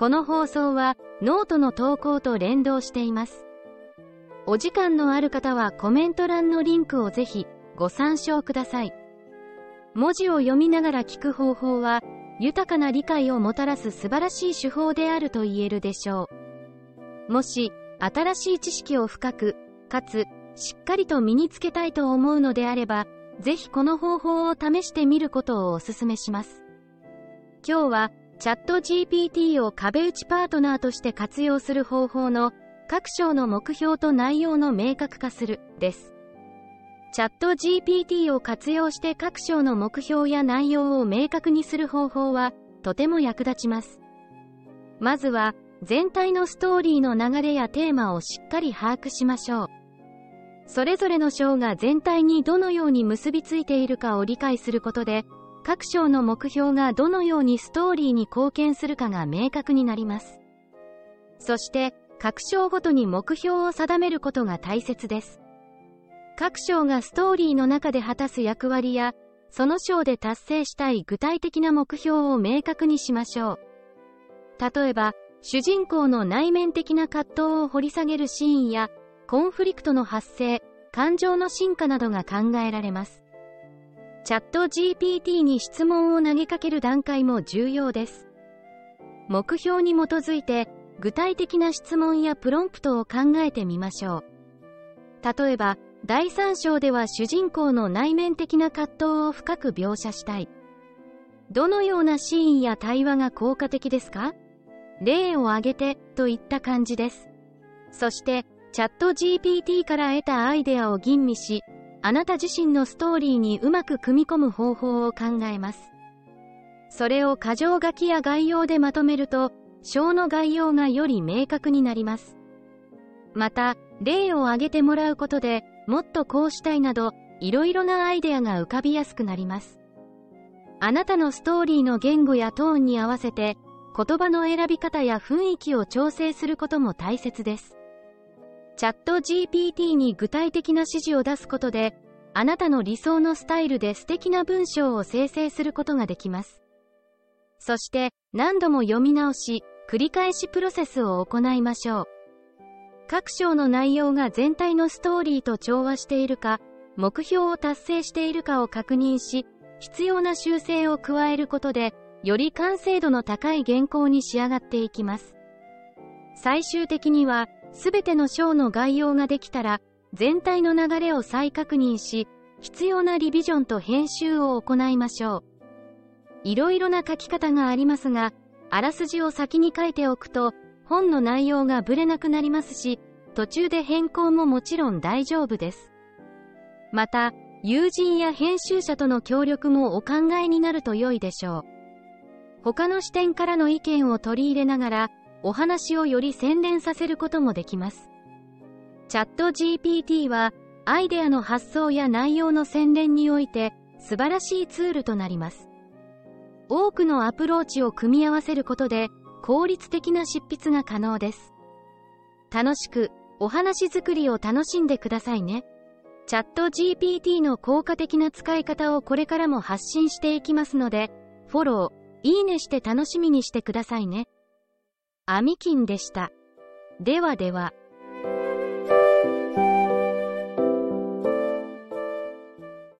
この放送はノートの投稿と連動しています。お時間のある方はコメント欄のリンクをぜひご参照ください。文字を読みながら聞く方法は豊かな理解をもたらす素晴らしい手法であると言えるでしょう。もし新しい知識を深く、かつしっかりと身につけたいと思うのであれば、ぜひこの方法を試してみることをお勧めします。今日はチャット GPT を壁打ちパートナーとして活用する方法の各章の目標と内容の明確化するです。チャット GPT を活用して各章の目標や内容を明確にする方法はとても役立ちます。まずは全体のストーリーの流れやテーマをしっかり把握しましょう。それぞれの章が全体にどのように結びついているかを理解することで、各章の目標がどのようにストーリーに貢献するかが明確になります。そして、各章ごとに目標を定めることが大切です。各章がストーリーの中で果たす役割や、その章で達成したい具体的な目標を明確にしましょう。例えば、主人公の内面的な葛藤を掘り下げるシーンや、コンフリクトの発生、感情の進化などが考えられます。チャット GPT に質問を投げかける段階も重要です。目標に基づいて、具体的な質問やプロンプトを考えてみましょう。例えば、第3章では主人公の内面的な葛藤を深く描写したい。どのようなシーンや対話が効果的ですか？例を挙げて、といった感じです。そして、チャット GPT から得たアイデアを吟味し、あなた自身のストーリーにうまく組み込む方法を考えます。それを箇条書きや概要でまとめると、章の概要がより明確になります。また、例を挙げてもらうことで、もっとこうしたいなど、いろいろなアイデアが浮かびやすくなります。あなたのストーリーの言語やトーンに合わせて、言葉の選び方や雰囲気を調整することも大切です。チャット GPT に具体的な指示を出すことで、あなたの理想のスタイルで素敵な文章を生成することができます。そして、何度も読み直し、繰り返しプロセスを行いましょう。各章の内容が全体のストーリーと調和しているか、目標を達成しているかを確認し、必要な修正を加えることで、より完成度の高い原稿に仕上がっていきます。最終的には、すべての章の概要ができたら、全体の流れを再確認し、必要なリビジョンと編集を行いましょう。いろいろな書き方がありますが、あらすじを先に書いておくと、本の内容がブレなくなりますし、途中で変更ももちろん大丈夫です。また、友人や編集者との協力もお考えになると良いでしょう。他の視点からの意見を取り入れながら、お話をより洗練させることもできます。チャット GPT は、アイデアの発想や内容の洗練において、素晴らしいツールとなります。多くのアプローチを組み合わせることで、効率的な執筆が可能です。楽しく、お話作りを楽しんでくださいね。チャット GPT の効果的な使い方をこれからも発信していきますので、フォロー、いいねして楽しみにしてくださいね。アミキンでした。ではでは。